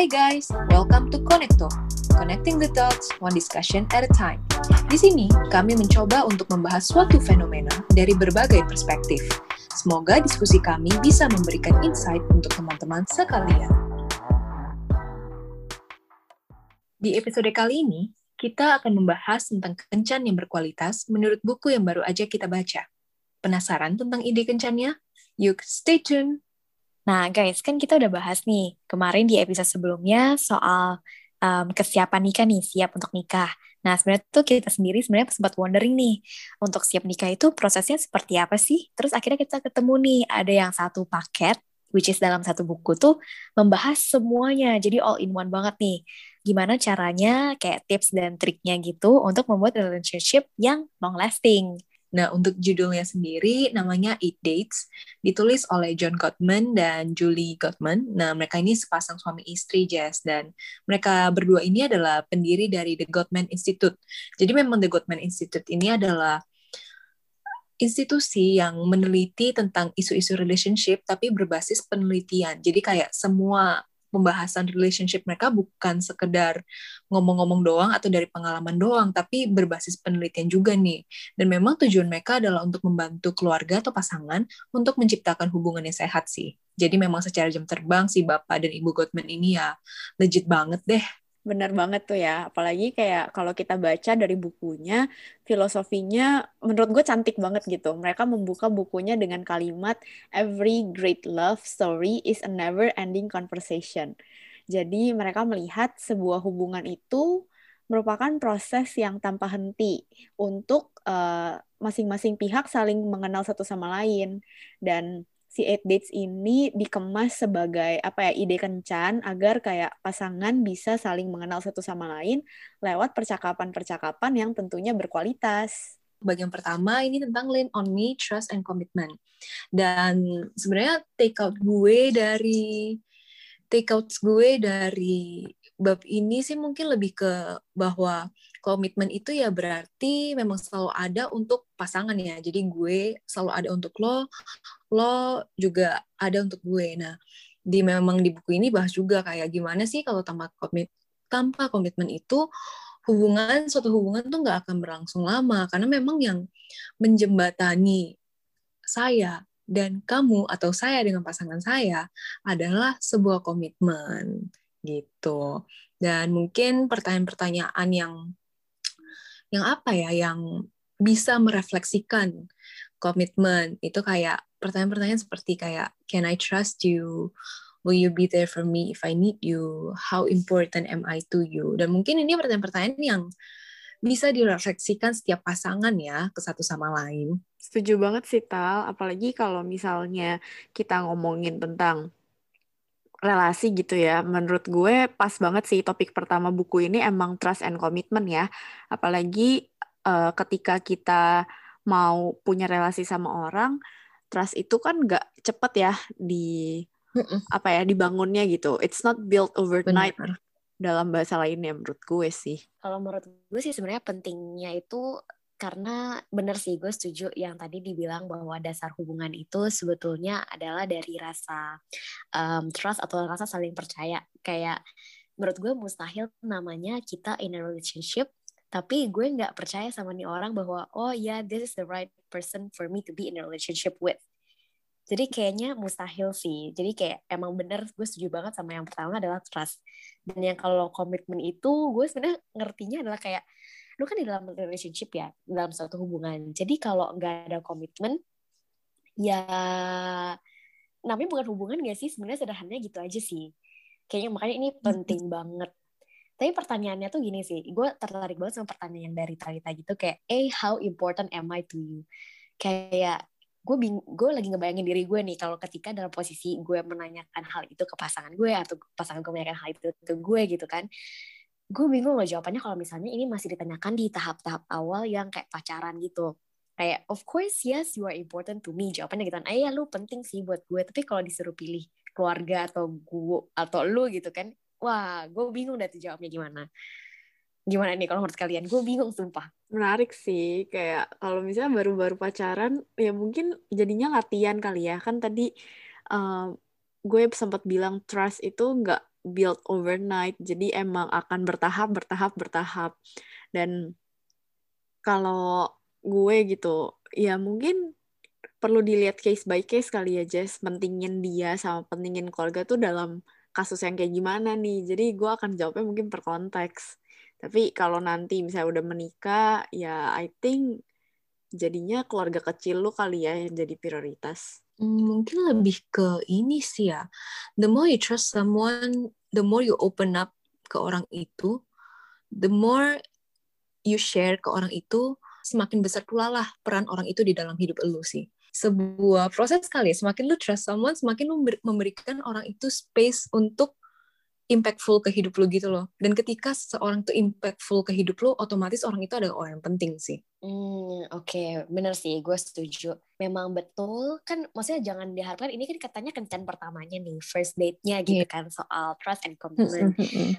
Hai guys, welcome to Connecto, connecting the dots one discussion at a time. Di sini, kami mencoba untuk membahas suatu fenomena dari berbagai perspektif. Semoga diskusi kami bisa memberikan insight untuk teman-teman sekalian. Di episode kali ini, kita akan membahas tentang kencan yang berkualitas menurut buku yang baru aja kita baca. Penasaran tentang ide kencannya? Yuk, stay tune! Nah, guys, kan kita udah bahas nih kemarin di episode sebelumnya soal um, kesiapan nikah nih, siap untuk nikah. Nah, sebenarnya tuh kita sendiri sebenarnya sempat wondering nih, untuk siap nikah itu prosesnya seperti apa sih? Terus akhirnya kita ketemu nih, ada yang satu paket, which is dalam satu buku tuh membahas semuanya, jadi all in one banget nih. Gimana caranya, kayak tips dan triknya gitu untuk membuat relationship yang long lasting. Nah, untuk judulnya sendiri namanya Eight Dates, ditulis oleh John Gottman dan Julie Gottman. Nah, mereka ini sepasang suami istri, Jess, dan mereka berdua ini adalah pendiri dari The Gottman Institute. Jadi memang The Gottman Institute ini adalah institusi yang meneliti tentang isu-isu relationship tapi berbasis penelitian. Jadi kayak semua pembahasan relationship mereka bukan sekedar ngomong-ngomong doang atau dari pengalaman doang, tapi berbasis penelitian juga nih. Dan memang tujuan mereka adalah untuk membantu keluarga atau pasangan untuk menciptakan hubungan yang sehat sih. Jadi memang secara jam terbang si Bapak dan Ibu Gottman ini ya legit banget deh Bener banget tuh ya, apalagi kayak kalau kita baca dari bukunya, filosofinya menurut gue cantik banget gitu. Mereka membuka bukunya dengan kalimat, Every great love story is a never-ending conversation. Jadi mereka melihat sebuah hubungan itu merupakan proses yang tanpa henti untuk uh, masing-masing pihak saling mengenal satu sama lain. Dan si Eight Dates ini dikemas sebagai apa ya ide kencan agar kayak pasangan bisa saling mengenal satu sama lain lewat percakapan-percakapan yang tentunya berkualitas. Bagian pertama ini tentang lean on me, trust and commitment. Dan sebenarnya take out gue dari take out gue dari bab ini sih mungkin lebih ke bahwa komitmen itu ya berarti memang selalu ada untuk pasangan ya. Jadi gue selalu ada untuk lo, lo juga ada untuk gue. Nah, di memang di buku ini bahas juga kayak gimana sih kalau tanpa komit tanpa komitmen itu hubungan suatu hubungan tuh nggak akan berlangsung lama karena memang yang menjembatani saya dan kamu atau saya dengan pasangan saya adalah sebuah komitmen gitu. Dan mungkin pertanyaan-pertanyaan yang yang apa ya yang bisa merefleksikan komitmen itu kayak pertanyaan-pertanyaan seperti kayak can I trust you? Will you be there for me if I need you? How important am I to you? Dan mungkin ini pertanyaan-pertanyaan yang bisa direfleksikan setiap pasangan ya ke satu sama lain. Setuju banget sih Tal, apalagi kalau misalnya kita ngomongin tentang relasi gitu ya. Menurut gue pas banget sih topik pertama buku ini emang trust and commitment ya. Apalagi uh, ketika kita mau punya relasi sama orang, trust itu kan gak cepet ya di apa ya dibangunnya gitu. It's not built overnight. Benar. Dalam bahasa lainnya menurut gue sih. Kalau menurut gue sih sebenarnya pentingnya itu karena benar sih gue setuju yang tadi dibilang bahwa dasar hubungan itu sebetulnya adalah dari rasa um, trust atau rasa saling percaya. Kayak menurut gue mustahil namanya kita in a relationship tapi gue nggak percaya sama nih orang bahwa oh ya yeah, this is the right person for me to be in a relationship with. Jadi kayaknya mustahil sih. Jadi kayak emang bener gue setuju banget sama yang pertama adalah trust. Dan yang kalau komitmen itu gue sebenarnya ngertinya adalah kayak lu kan di dalam relationship ya dalam suatu hubungan. Jadi kalau nggak ada komitmen ya namanya bukan hubungan gak sih? Sebenarnya sederhananya gitu aja sih. Kayaknya makanya ini penting banget. Tapi pertanyaannya tuh gini sih gue tertarik banget sama pertanyaan yang dari Talita gitu kayak eh how important am I to you? Kayak gue bing gue lagi ngebayangin diri gue nih kalau ketika dalam posisi gue menanyakan hal itu ke pasangan gue atau pasangan gue menanyakan hal itu ke gue gitu kan gue bingung loh jawabannya kalau misalnya ini masih ditanyakan di tahap-tahap awal yang kayak pacaran gitu. Kayak of course yes you are important to me. Jawabannya gitu kan. Eh ya lu penting sih buat gue. Tapi kalau disuruh pilih keluarga atau gue atau lu gitu kan wah gue bingung tuh jawabnya gimana. Gimana nih kalau menurut kalian? Gue bingung sumpah. Menarik sih. Kayak kalau misalnya baru-baru pacaran ya mungkin jadinya latihan kali ya. Kan tadi uh, gue sempat bilang trust itu nggak build overnight. Jadi emang akan bertahap, bertahap, bertahap. Dan kalau gue gitu, ya mungkin perlu dilihat case by case kali ya, Jess. Pentingin dia sama pentingin keluarga tuh dalam kasus yang kayak gimana nih. Jadi gue akan jawabnya mungkin per konteks. Tapi kalau nanti misalnya udah menikah, ya I think jadinya keluarga kecil lu kali ya yang jadi prioritas. Hmm, mungkin lebih ke ini sih ya. The more you trust someone, the more you open up ke orang itu, the more you share ke orang itu, semakin besar pula lah peran orang itu di dalam hidup lu sih. Sebuah proses kali ya, semakin lu trust someone, semakin lu memberikan orang itu space untuk impactful ke hidup lu gitu loh. Dan ketika seorang tuh impactful ke hidup lu, otomatis orang itu adalah orang yang penting sih. Hmm, oke, okay. bener sih, gue setuju. Memang betul, kan maksudnya jangan diharapkan, ini kan katanya kencan pertamanya nih, first date-nya gitu yeah. kan, soal trust and commitment.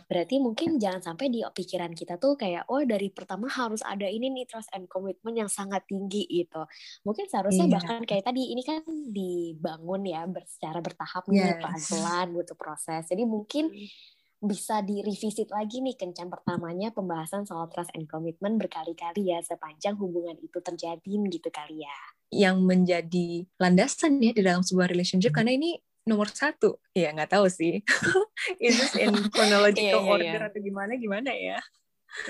Berarti mungkin jangan sampai di pikiran kita tuh kayak, oh dari pertama harus ada ini nih, trust and commitment yang sangat tinggi gitu. Mungkin seharusnya yeah. bahkan kayak tadi, ini kan dibangun ya, secara bertahap yes. nih, pelan-pelan, butuh proses. Jadi mungkin bisa direvisit lagi nih kencan pertamanya pembahasan soal trust and commitment berkali-kali ya sepanjang hubungan itu terjadi gitu kali ya. Yang menjadi landasan ya di dalam sebuah relationship hmm. karena ini nomor satu. Ya nggak tahu sih. Is this in chronological yeah, yeah, order yeah. atau gimana gimana ya?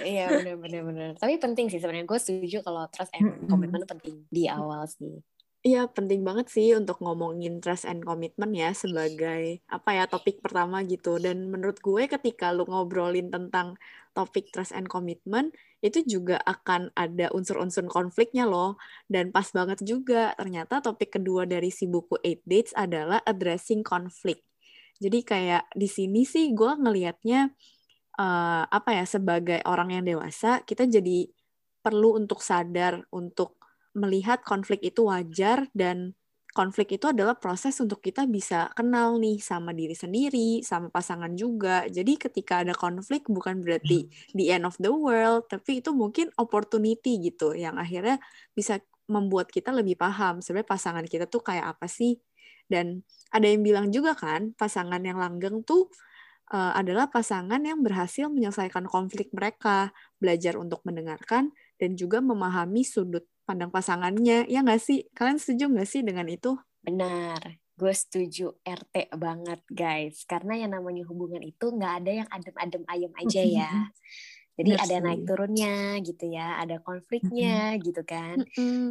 Iya benar benar benar. Tapi penting sih sebenarnya. Gue setuju kalau trust and commitment penting di awal sih Iya, penting banget sih untuk ngomongin trust and commitment ya sebagai apa ya topik pertama gitu. Dan menurut gue ketika lu ngobrolin tentang topik trust and commitment itu juga akan ada unsur-unsur konfliknya loh. Dan pas banget juga ternyata topik kedua dari si buku Eight Dates adalah addressing conflict. Jadi kayak di sini sih gue ngelihatnya uh, apa ya sebagai orang yang dewasa kita jadi perlu untuk sadar untuk melihat konflik itu wajar dan konflik itu adalah proses untuk kita bisa kenal nih sama diri sendiri, sama pasangan juga. Jadi ketika ada konflik bukan berarti hmm. the end of the world, tapi itu mungkin opportunity gitu yang akhirnya bisa membuat kita lebih paham sebenarnya pasangan kita tuh kayak apa sih. Dan ada yang bilang juga kan, pasangan yang langgeng tuh uh, adalah pasangan yang berhasil menyelesaikan konflik mereka, belajar untuk mendengarkan dan juga memahami sudut pandang pasangannya. Ya nggak sih? Kalian setuju nggak sih dengan itu? Benar. Gue setuju RT banget guys. Karena yang namanya hubungan itu nggak ada yang adem-adem ayam aja ya. Jadi bener ada sih. naik turunnya gitu ya, ada konfliknya gitu kan.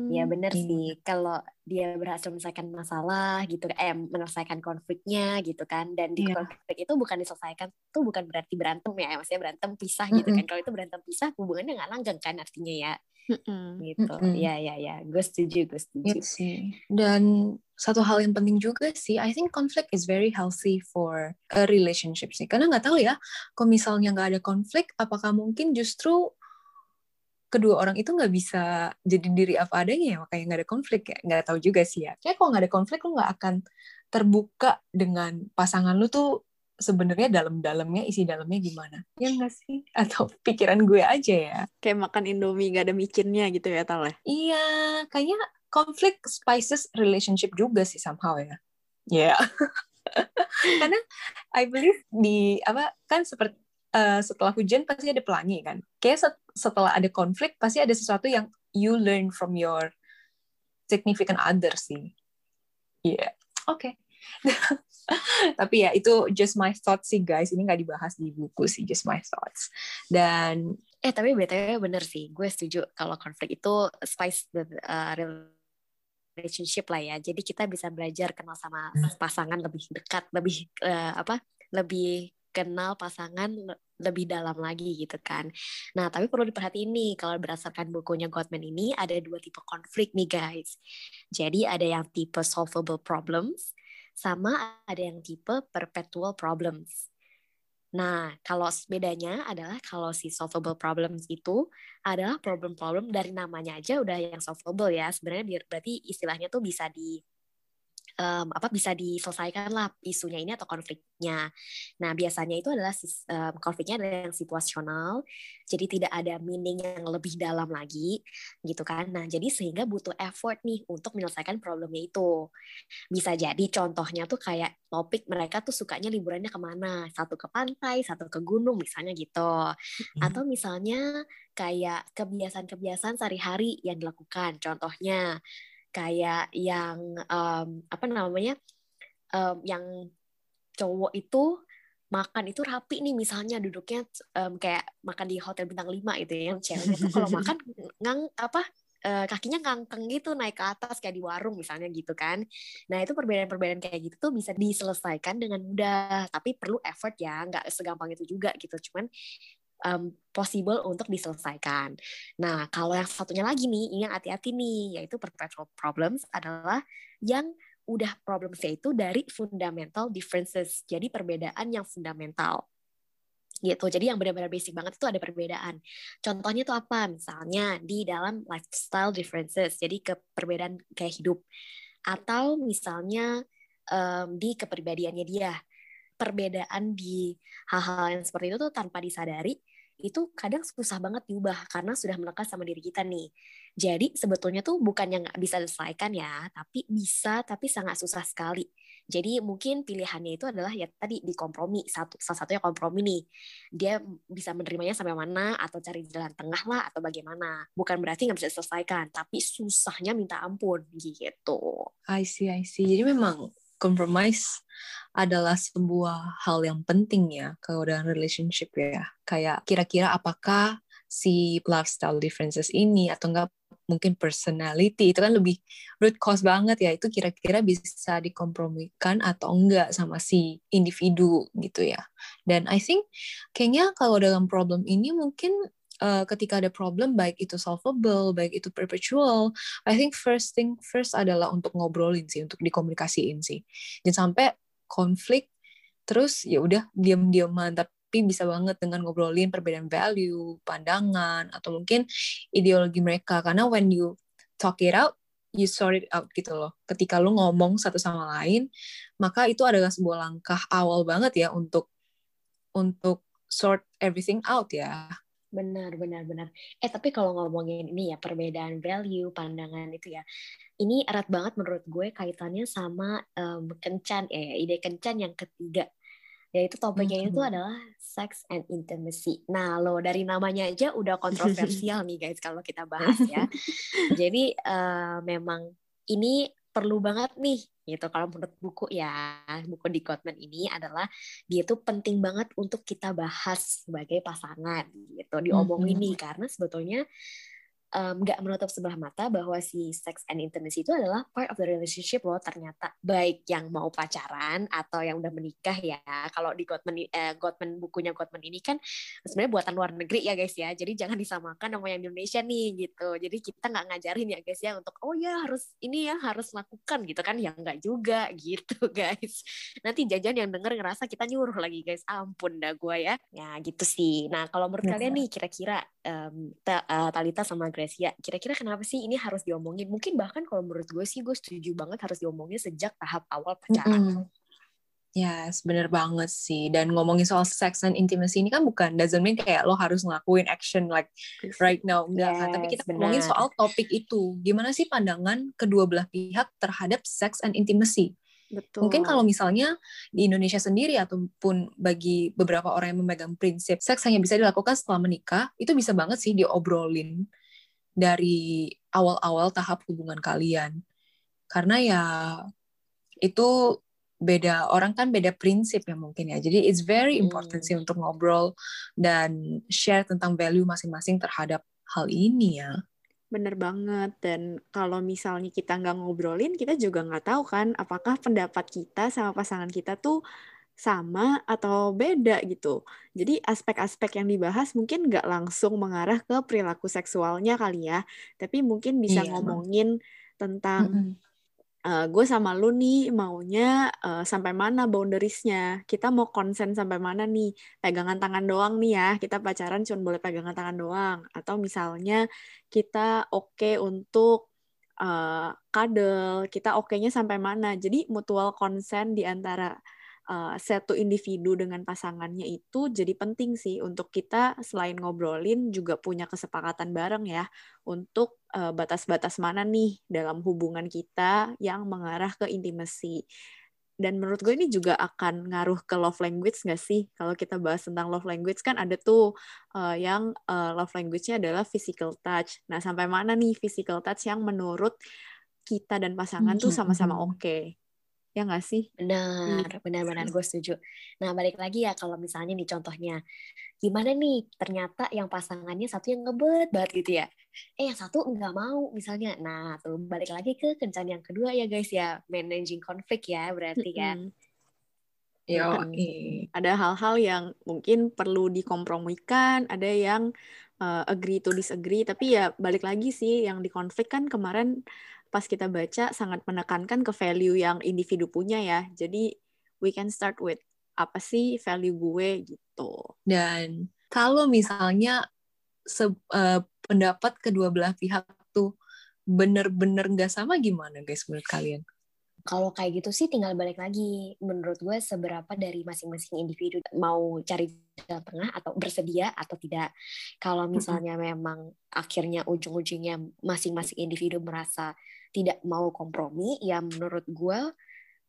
Ya bener mm-hmm. sih, kalau dia berhasil menyelesaikan masalah gitu, eh menyelesaikan konfliknya gitu kan. Dan di yeah. konflik itu bukan diselesaikan, itu bukan berarti berantem ya, maksudnya berantem pisah gitu kan. Kalau itu berantem pisah, hubungannya nggak langgeng kan artinya ya. Mm-hmm. gitu. Ya ya ya gue setuju gue setuju. Yes, sih. Dan satu hal yang penting juga sih I think conflict is very healthy for a relationship sih. Karena nggak tahu ya kalau misalnya nggak ada konflik apakah mungkin justru kedua orang itu nggak bisa jadi diri apa adanya ya? Makanya nggak ada konflik ya? Nggak tahu juga sih ya. Kayak kalau nggak ada konflik lu nggak akan terbuka dengan pasangan lu tuh sebenarnya dalam-dalamnya isi dalamnya gimana ya nggak sih atau pikiran gue aja ya kayak makan indomie gak ada micinnya gitu ya Tal ya? iya kayaknya konflik spices relationship juga sih somehow ya ya yeah. karena I believe di apa kan seperti uh, setelah hujan pasti ada pelangi kan kayak set, setelah ada konflik pasti ada sesuatu yang you learn from your significant other sih iya yeah. oke okay. tapi ya itu just my thoughts sih guys ini nggak dibahas di buku sih just my thoughts dan eh tapi btw bener sih gue setuju kalau konflik itu spice the uh, relationship lah ya jadi kita bisa belajar kenal sama pasangan lebih dekat lebih uh, apa lebih kenal pasangan lebih dalam lagi gitu kan. Nah, tapi perlu diperhatiin nih kalau berdasarkan bukunya Gottman ini ada dua tipe konflik nih guys. Jadi ada yang tipe solvable problems sama ada yang tipe perpetual problems. Nah, kalau bedanya adalah kalau si solvable problems itu adalah problem-problem dari namanya aja udah yang solvable ya. Sebenarnya berarti istilahnya tuh bisa di um, apa bisa diselesaikan lah isunya ini atau konfliknya. Nah biasanya itu adalah um, konfliknya ada yang situasional, jadi tidak ada meaning yang lebih dalam lagi, gitu kan. Nah jadi sehingga butuh effort nih untuk menyelesaikan problemnya itu. Bisa jadi contohnya tuh kayak topik mereka tuh sukanya liburannya ke mana, satu ke pantai, satu ke gunung misalnya gitu, atau misalnya kayak kebiasaan-kebiasaan sehari-hari yang dilakukan, contohnya kayak yang um, apa namanya um, yang cowok itu makan itu rapi nih misalnya duduknya um, kayak makan di hotel bintang 5 itu ya yang ceweknya tuh kalau makan ngang apa uh, kakinya ngangkeng gitu naik ke atas kayak di warung misalnya gitu kan. Nah itu perbedaan-perbedaan kayak gitu tuh bisa diselesaikan dengan mudah, tapi perlu effort ya, nggak segampang itu juga gitu. Cuman um, possible untuk diselesaikan. Nah, kalau yang satunya lagi nih, ini yang hati-hati nih, yaitu perpetual problems adalah yang udah problemsnya itu dari fundamental differences. Jadi perbedaan yang fundamental gitu. Jadi yang benar-benar basic banget itu ada perbedaan. Contohnya itu apa? Misalnya di dalam lifestyle differences, jadi ke perbedaan kayak hidup. Atau misalnya um, di kepribadiannya dia. Perbedaan di hal-hal yang seperti itu tuh tanpa disadari itu kadang susah banget diubah karena sudah melekat sama diri kita nih. Jadi sebetulnya tuh bukan yang nggak bisa diselesaikan ya, tapi bisa tapi sangat susah sekali. Jadi mungkin pilihannya itu adalah ya tadi di kompromi satu salah satunya kompromi nih. Dia bisa menerimanya sampai mana atau cari jalan tengah lah atau bagaimana. Bukan berarti nggak bisa diselesaikan, tapi susahnya minta ampun gitu. I see, I see. Jadi memang compromise adalah sebuah hal yang penting ya kalau dalam relationship ya. Kayak kira-kira apakah si lifestyle differences ini atau enggak mungkin personality itu kan lebih root cause banget ya itu kira-kira bisa dikompromikan atau enggak sama si individu gitu ya dan I think kayaknya kalau dalam problem ini mungkin uh, ketika ada problem baik itu solvable baik itu perpetual I think first thing first adalah untuk ngobrolin sih untuk dikomunikasiin sih jangan sampai konflik terus ya udah diam-diaman tapi bisa banget dengan ngobrolin perbedaan value, pandangan atau mungkin ideologi mereka karena when you talk it out you sort it out gitu loh. Ketika lu ngomong satu sama lain, maka itu adalah sebuah langkah awal banget ya untuk untuk sort everything out ya. Benar, benar, benar. Eh, tapi kalau ngomongin ini ya, perbedaan value, pandangan itu ya, ini erat banget menurut gue kaitannya sama um, kencan, eh, ide kencan yang ketiga. Yaitu topiknya mm -hmm. itu adalah sex and intimacy. Nah, lo dari namanya aja udah kontroversial nih guys kalau kita bahas ya. Jadi, uh, memang ini perlu banget nih gitu kalau menurut buku ya buku di Gottman ini adalah dia tuh penting banget untuk kita bahas sebagai pasangan gitu diomongin mm -hmm. nih karena sebetulnya nggak um, menutup sebelah mata bahwa si sex and intimacy itu adalah part of the relationship loh ternyata. Baik yang mau pacaran atau yang udah menikah ya. Kalau di Gottman eh, Gottman bukunya Gottman ini kan sebenarnya buatan luar negeri ya guys ya. Jadi jangan disamakan sama yang Indonesia nih gitu. Jadi kita nggak ngajarin ya guys ya untuk oh ya harus ini ya harus lakukan gitu kan. Ya nggak juga gitu guys. Nanti jajan yang denger ngerasa kita nyuruh lagi guys. Ampun dah gue ya. Ya gitu sih. Nah kalau menurut kalian nih kira-kira um, ta, uh, Talita sama Gracia kira-kira kenapa sih ini harus diomongin mungkin bahkan kalau menurut gue sih gue setuju banget harus diomongin sejak tahap awal pacaran mm -hmm. Ya, yes, bener banget sih. Dan ngomongin soal sex and intimacy ini kan bukan doesn't mean kayak lo harus ngelakuin action like right now, enggak yes, kan? Tapi kita bener. ngomongin soal topik itu. Gimana sih pandangan kedua belah pihak terhadap sex and intimacy? Betul. Mungkin kalau misalnya di Indonesia sendiri ataupun bagi beberapa orang yang memegang prinsip seks hanya bisa dilakukan setelah menikah, itu bisa banget sih diobrolin dari awal-awal tahap hubungan kalian. Karena ya itu beda orang kan beda prinsip ya mungkin ya. Jadi it's very important hmm. sih untuk ngobrol dan share tentang value masing-masing terhadap hal ini ya. Bener banget. Dan kalau misalnya kita nggak ngobrolin, kita juga nggak tahu kan apakah pendapat kita sama pasangan kita tuh sama atau beda gitu. Jadi aspek-aspek yang dibahas mungkin nggak langsung mengarah ke perilaku seksualnya kali ya, tapi mungkin bisa iya. ngomongin tentang mm -hmm uh, gue sama lu nih maunya uh, sampai mana boundariesnya kita mau konsen sampai mana nih pegangan tangan doang nih ya kita pacaran cuma boleh pegangan tangan doang atau misalnya kita oke okay untuk uh, kadel, kita oke-nya sampai mana. Jadi mutual consent di antara uh, satu individu dengan pasangannya itu jadi penting sih untuk kita selain ngobrolin juga punya kesepakatan bareng ya untuk batas batas-batas mana nih dalam hubungan kita yang mengarah ke intimasi. Dan menurut gue ini juga akan ngaruh ke love language nggak sih? Kalau kita bahas tentang love language kan ada tuh uh, yang uh, love language-nya adalah physical touch. Nah, sampai mana nih physical touch yang menurut kita dan pasangan tuh sama-sama oke? Okay? Ya nggak sih? Benar, hmm. benar-benar gue setuju. Nah, balik lagi ya kalau misalnya nih contohnya, gimana nih ternyata yang pasangannya satu yang ngebet banget gitu ya. Eh, yang satu nggak mau misalnya. Nah, tuh balik lagi ke kencan yang kedua ya guys ya, managing konflik ya berarti kan. Ya, ada hal-hal yang mungkin perlu dikompromikan, ada yang uh, agree to disagree, tapi ya balik lagi sih yang dikonflik kan kemarin pas kita baca sangat menekankan ke value yang individu punya ya. Jadi we can start with apa sih value gue gitu. Dan kalau misalnya se uh, pendapat kedua belah pihak tuh bener-bener nggak sama gimana guys menurut kalian? Kalau kayak gitu sih tinggal balik lagi. Menurut gue seberapa dari masing-masing individu mau cari jalan tengah atau bersedia atau tidak. Kalau misalnya memang akhirnya ujung-ujungnya masing-masing individu merasa tidak mau kompromi ya menurut gue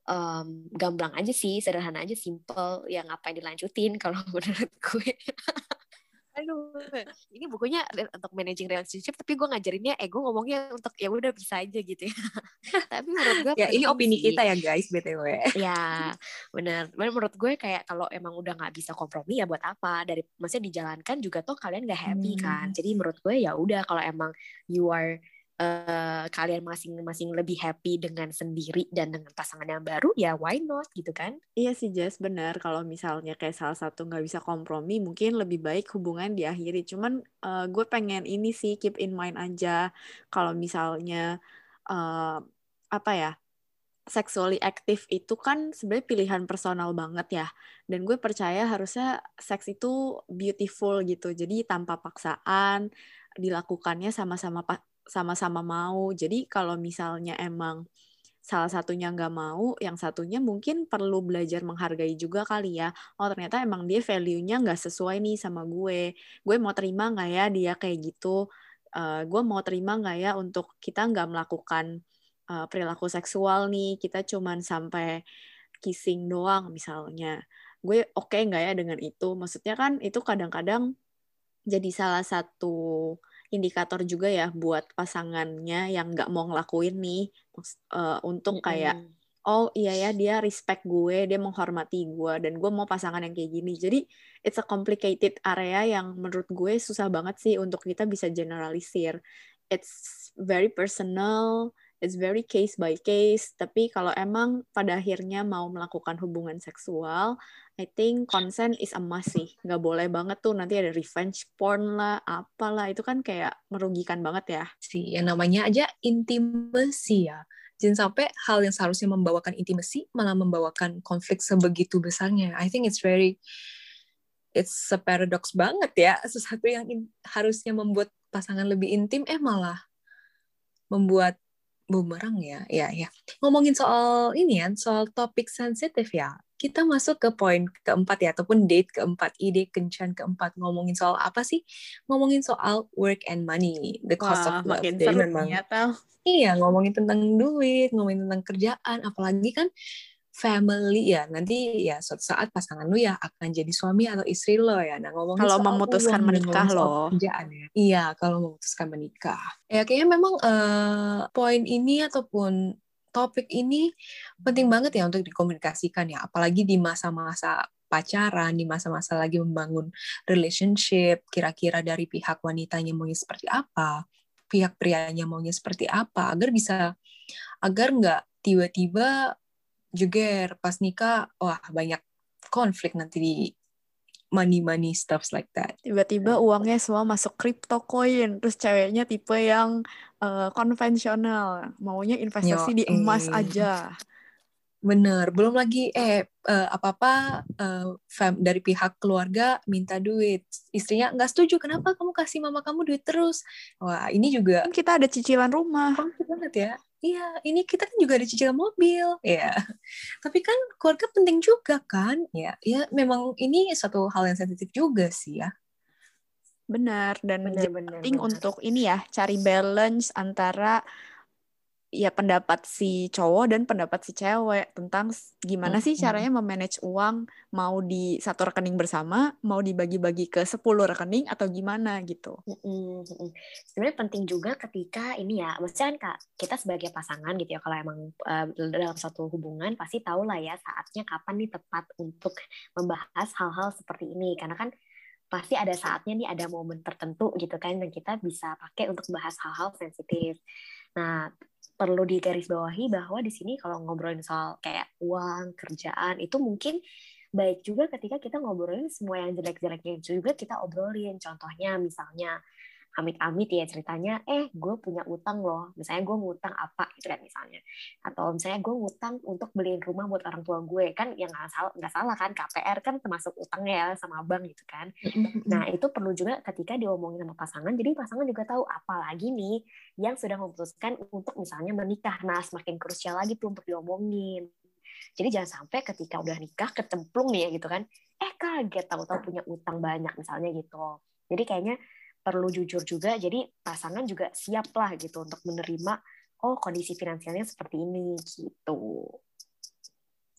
um, gamblang aja sih sederhana aja simple yang ngapain dilanjutin kalau menurut gue aduh ini bukunya untuk managing relationship tapi gue ngajarinnya eh gue ngomongnya untuk ya udah bisa aja gitu ya. Tapi menurut gue ya ini opini sih. kita ya guys btw ya benar menurut gue kayak kalau emang udah nggak bisa kompromi ya buat apa? Dari maksudnya dijalankan juga toh kalian gak happy hmm. kan? Jadi menurut gue ya udah kalau emang you are uh, kalian masing-masing lebih happy dengan sendiri dan dengan pasangan yang baru ya why not gitu kan iya sih Jess benar kalau misalnya kayak salah satu nggak bisa kompromi mungkin lebih baik hubungan diakhiri cuman uh, gue pengen ini sih keep in mind aja kalau misalnya uh, apa ya sexually aktif itu kan sebenarnya pilihan personal banget ya. Dan gue percaya harusnya seks itu beautiful gitu. Jadi tanpa paksaan, dilakukannya sama-sama sama-sama mau. Jadi kalau misalnya emang salah satunya nggak mau, yang satunya mungkin perlu belajar menghargai juga kali ya. Oh ternyata emang dia value-nya nggak sesuai nih sama gue. Gue mau terima nggak ya dia kayak gitu? Uh, gue mau terima nggak ya untuk kita nggak melakukan uh, perilaku seksual nih, kita cuman sampai kissing doang misalnya. Gue oke okay nggak ya dengan itu? Maksudnya kan itu kadang-kadang jadi salah satu indikator juga ya buat pasangannya yang nggak mau ngelakuin nih. Uh, untuk kayak mm -hmm. oh iya ya dia respect gue dia menghormati gue dan gue mau pasangan yang kayak gini. Jadi it's a complicated area yang menurut gue susah banget sih untuk kita bisa generalisir. It's very personal it's very case by case. Tapi kalau emang pada akhirnya mau melakukan hubungan seksual I think consent is a must sih. Nggak boleh banget tuh nanti ada revenge porn lah apalah. Itu kan kayak merugikan banget ya. Sih yang namanya aja intimasi ya. Jangan sampai hal yang seharusnya membawakan intimasi malah membawakan konflik sebegitu besarnya. I think it's very it's a paradox banget ya. Sesuatu yang harusnya membuat pasangan lebih intim eh malah membuat bumerang ya, ya, ya. Ngomongin soal ini ya, soal topik sensitif ya. Kita masuk ke poin keempat ya, ataupun date keempat, ide kencan keempat. Ngomongin soal apa sih? Ngomongin soal work and money, the cost Wah, of love. Makin Jadi memang, ya, Iya, ngomongin tentang duit, ngomongin tentang kerjaan, apalagi kan family ya nanti ya suatu saat pasangan lu ya akan jadi suami atau istri lo ya. Nah ngomongin kalau memutuskan menikah lo. kerjaan ya. Iya kalau memutuskan menikah. Ya kayaknya memang uh, poin ini ataupun topik ini penting banget ya untuk dikomunikasikan ya. Apalagi di masa-masa pacaran di masa-masa lagi membangun relationship kira-kira dari pihak wanitanya maunya seperti apa pihak prianya maunya seperti apa agar bisa agar nggak tiba-tiba juga pas nikah wah banyak konflik nanti di money money stuffs like that. Tiba-tiba uangnya semua masuk crypto coin, terus ceweknya tipe yang uh, konvensional, maunya investasi Yo, di emas eh. aja. Bener, belum lagi eh uh, apa-apa uh, fam dari pihak keluarga minta duit. Istrinya nggak setuju, kenapa kamu kasih mama kamu duit terus? Wah, ini juga kan kita ada cicilan rumah. Banget ya. Iya, ini kita kan juga ada cicilan mobil, ya. Tapi kan keluarga penting juga kan, ya. Ya, memang ini satu hal yang sensitif juga sih ya. Benar, dan benar, penting benar. untuk ini ya, cari balance antara ya pendapat si cowok dan pendapat si cewek tentang gimana sih caranya memanage uang mau di satu rekening bersama mau dibagi-bagi ke 10 rekening atau gimana gitu. Sebenarnya penting juga ketika ini ya, maksudnya kan kak kita sebagai pasangan gitu ya kalau emang uh, dalam satu hubungan pasti tahu lah ya saatnya kapan nih tepat untuk membahas hal-hal seperti ini karena kan pasti ada saatnya nih ada momen tertentu gitu kan dan kita bisa pakai untuk bahas hal-hal sensitif. Nah, perlu digarisbawahi bahwa di sini kalau ngobrolin soal kayak uang, kerjaan itu mungkin baik juga ketika kita ngobrolin semua yang jelek-jeleknya juga kita obrolin. Contohnya misalnya amit-amit ya ceritanya, eh gue punya utang loh, misalnya gue ngutang apa gitu kan misalnya, atau misalnya gue ngutang untuk beliin rumah buat orang tua gue kan yang nggak salah nggak salah kan KPR kan termasuk utang ya sama bank gitu kan, nah itu perlu juga ketika diomongin sama pasangan, jadi pasangan juga tahu apalagi nih yang sudah memutuskan untuk misalnya menikah, nah semakin krusial lagi tuh untuk diomongin. Jadi jangan sampai ketika udah nikah kecemplung nih ya gitu kan, eh kaget tahu-tahu punya utang banyak misalnya gitu. Jadi kayaknya perlu jujur juga jadi pasangan juga siap lah gitu untuk menerima oh kondisi finansialnya seperti ini gitu.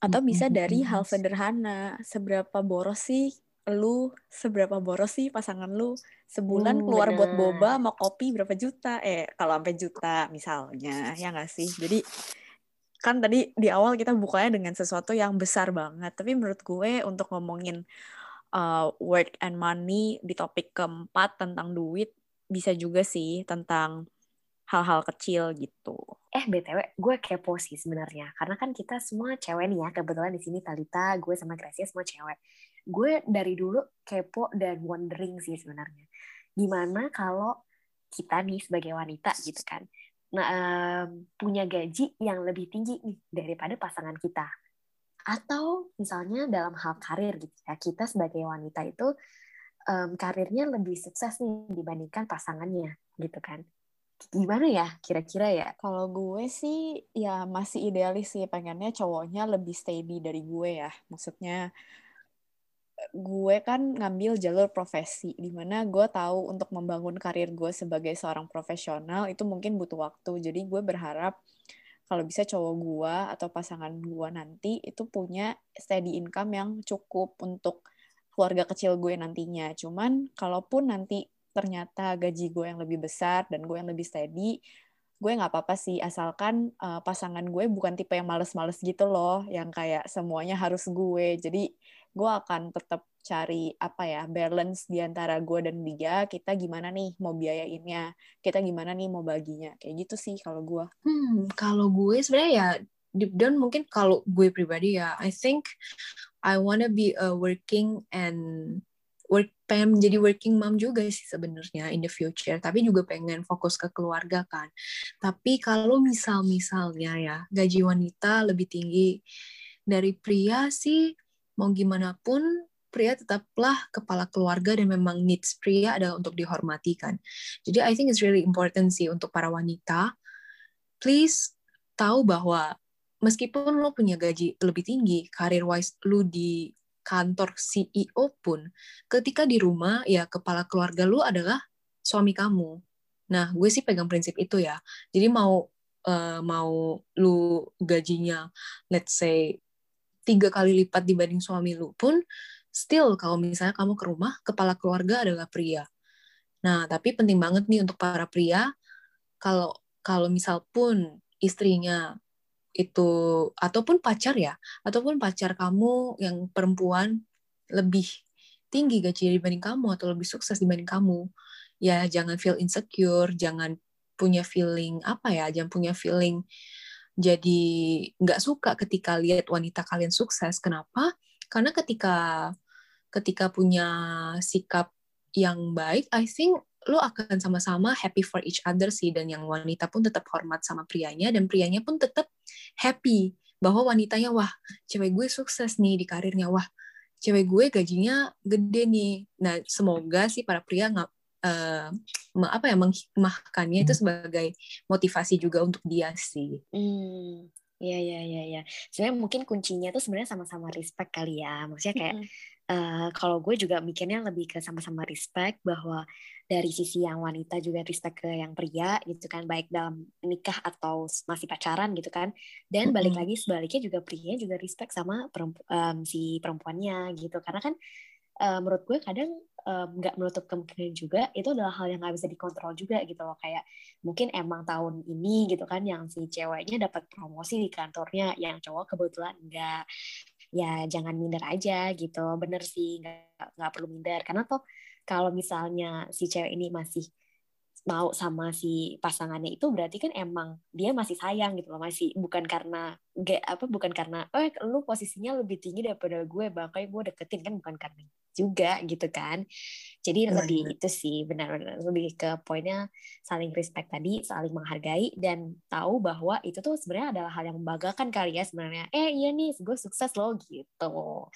Atau bisa dari hal sederhana seberapa boros sih lu seberapa boros sih pasangan lu? Sebulan hmm, keluar bener. buat boba mau kopi berapa juta? Eh kalau sampai juta misalnya ya nggak sih? Jadi kan tadi di awal kita bukanya dengan sesuatu yang besar banget tapi menurut gue untuk ngomongin uh, work and money di topik keempat tentang duit bisa juga sih tentang hal-hal kecil gitu. Eh btw, gue kepo sih sebenarnya, karena kan kita semua cewek nih ya, kebetulan di sini Talita, gue sama Gracia semua cewek. Gue dari dulu kepo dan wondering sih sebenarnya, gimana kalau kita nih sebagai wanita gitu kan, nah, um, punya gaji yang lebih tinggi nih daripada pasangan kita atau misalnya dalam hal karir gitu ya kita sebagai wanita itu um, karirnya lebih sukses nih dibandingkan pasangannya gitu kan. Gimana ya kira-kira ya? Kalau gue sih ya masih idealis sih pengennya cowoknya lebih steady dari gue ya. Maksudnya gue kan ngambil jalur profesi di mana gue tahu untuk membangun karir gue sebagai seorang profesional itu mungkin butuh waktu. Jadi gue berharap kalau bisa cowok gua atau pasangan gua nanti itu punya steady income yang cukup untuk keluarga kecil gue nantinya. Cuman kalaupun nanti ternyata gaji gue yang lebih besar dan gue yang lebih steady, gue nggak apa-apa sih asalkan uh, pasangan gue bukan tipe yang males-males gitu loh, yang kayak semuanya harus gue. Jadi gue akan tetap cari apa ya balance di antara gue dan dia kita gimana nih mau biayainnya kita gimana nih mau baginya kayak gitu sih kalau gue hmm kalau gue sebenarnya ya deep down mungkin kalau gue pribadi ya I think I wanna be a working and work pengen menjadi working mom juga sih sebenarnya in the future tapi juga pengen fokus ke keluarga kan. Tapi kalau misal misalnya ya gaji wanita lebih tinggi dari pria sih mau gimana pun pria tetaplah kepala keluarga dan memang needs pria adalah untuk dihormati kan. Jadi I think it's really important sih untuk para wanita, please tahu bahwa meskipun lo punya gaji lebih tinggi, career wise lo di kantor CEO pun, ketika di rumah ya kepala keluarga lo adalah suami kamu. Nah, gue sih pegang prinsip itu ya. Jadi mau uh, mau lu gajinya let's say tiga kali lipat dibanding suami lu pun still kalau misalnya kamu ke rumah, kepala keluarga adalah pria. Nah, tapi penting banget nih untuk para pria, kalau kalau misal pun istrinya itu ataupun pacar ya, ataupun pacar kamu yang perempuan lebih tinggi gaji dibanding kamu atau lebih sukses dibanding kamu, ya jangan feel insecure, jangan punya feeling apa ya, jangan punya feeling jadi nggak suka ketika lihat wanita kalian sukses. Kenapa? Karena ketika ketika punya sikap yang baik, I think lo akan sama-sama happy for each other sih dan yang wanita pun tetap hormat sama prianya dan prianya pun tetap happy bahwa wanitanya wah cewek gue sukses nih di karirnya wah cewek gue gajinya gede nih nah semoga sih para pria nggak uh, apa ya menghikmahkannya itu sebagai motivasi juga untuk dia sih. Hmm. Iya iya iya ya. Sebenarnya mungkin kuncinya tuh sebenarnya sama-sama respect kali ya. Maksudnya kayak mm -hmm. uh, kalau gue juga mikirnya lebih ke sama-sama respect bahwa dari sisi yang wanita juga respect ke yang pria gitu kan, baik dalam nikah atau masih pacaran gitu kan. Dan balik mm -hmm. lagi sebaliknya juga pria juga respect sama perempu um, si perempuannya gitu. Karena kan uh, menurut gue kadang nggak um, menutup kemungkinan juga itu adalah hal yang nggak bisa dikontrol juga gitu loh. Kayak mungkin emang tahun ini gitu kan yang si ceweknya dapat promosi di kantornya yang cowok kebetulan enggak ya jangan minder aja gitu. Bener sih nggak nggak perlu minder. Karena tuh kalau misalnya si cewek ini masih mau sama si pasangannya itu berarti kan emang dia masih sayang gitu loh masih bukan karena gak apa bukan karena oh lu posisinya lebih tinggi daripada gue makanya gue deketin. Kan bukan karena juga gitu kan. Jadi benar, lebih benar. itu sih benar-benar lebih ke poinnya saling respect tadi saling menghargai dan tahu bahwa itu tuh sebenarnya adalah hal yang membanggakan kali ya sebenarnya. Eh iya nih gue sukses loh gitu.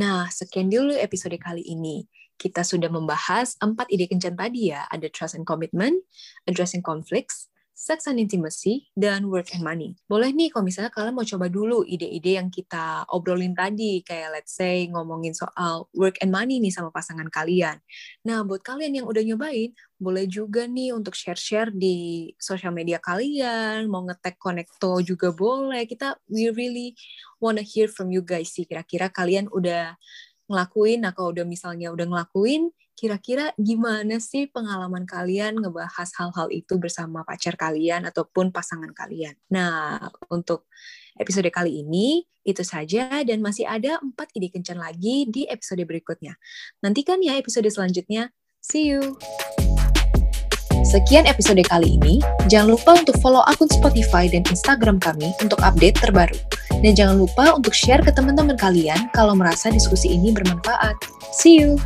Nah sekian dulu episode kali ini kita sudah membahas empat ide kencan tadi ya, ada trust and commitment, addressing conflicts, sex and intimacy, dan work and money. Boleh nih kalau misalnya kalian mau coba dulu ide-ide yang kita obrolin tadi, kayak let's say ngomongin soal work and money nih sama pasangan kalian. Nah, buat kalian yang udah nyobain, boleh juga nih untuk share-share di sosial media kalian, mau ngetek Connecto juga boleh. Kita, we really wanna hear from you guys sih, kira-kira kalian udah ngelakuin, nah kalau udah misalnya udah ngelakuin, kira-kira gimana sih pengalaman kalian ngebahas hal-hal itu bersama pacar kalian ataupun pasangan kalian. Nah, untuk episode kali ini itu saja dan masih ada empat ide kencan lagi di episode berikutnya. Nantikan ya episode selanjutnya. See you! Sekian episode kali ini. Jangan lupa untuk follow akun Spotify dan Instagram kami untuk update terbaru. Dan jangan lupa untuk share ke teman-teman kalian kalau merasa diskusi ini bermanfaat. See you!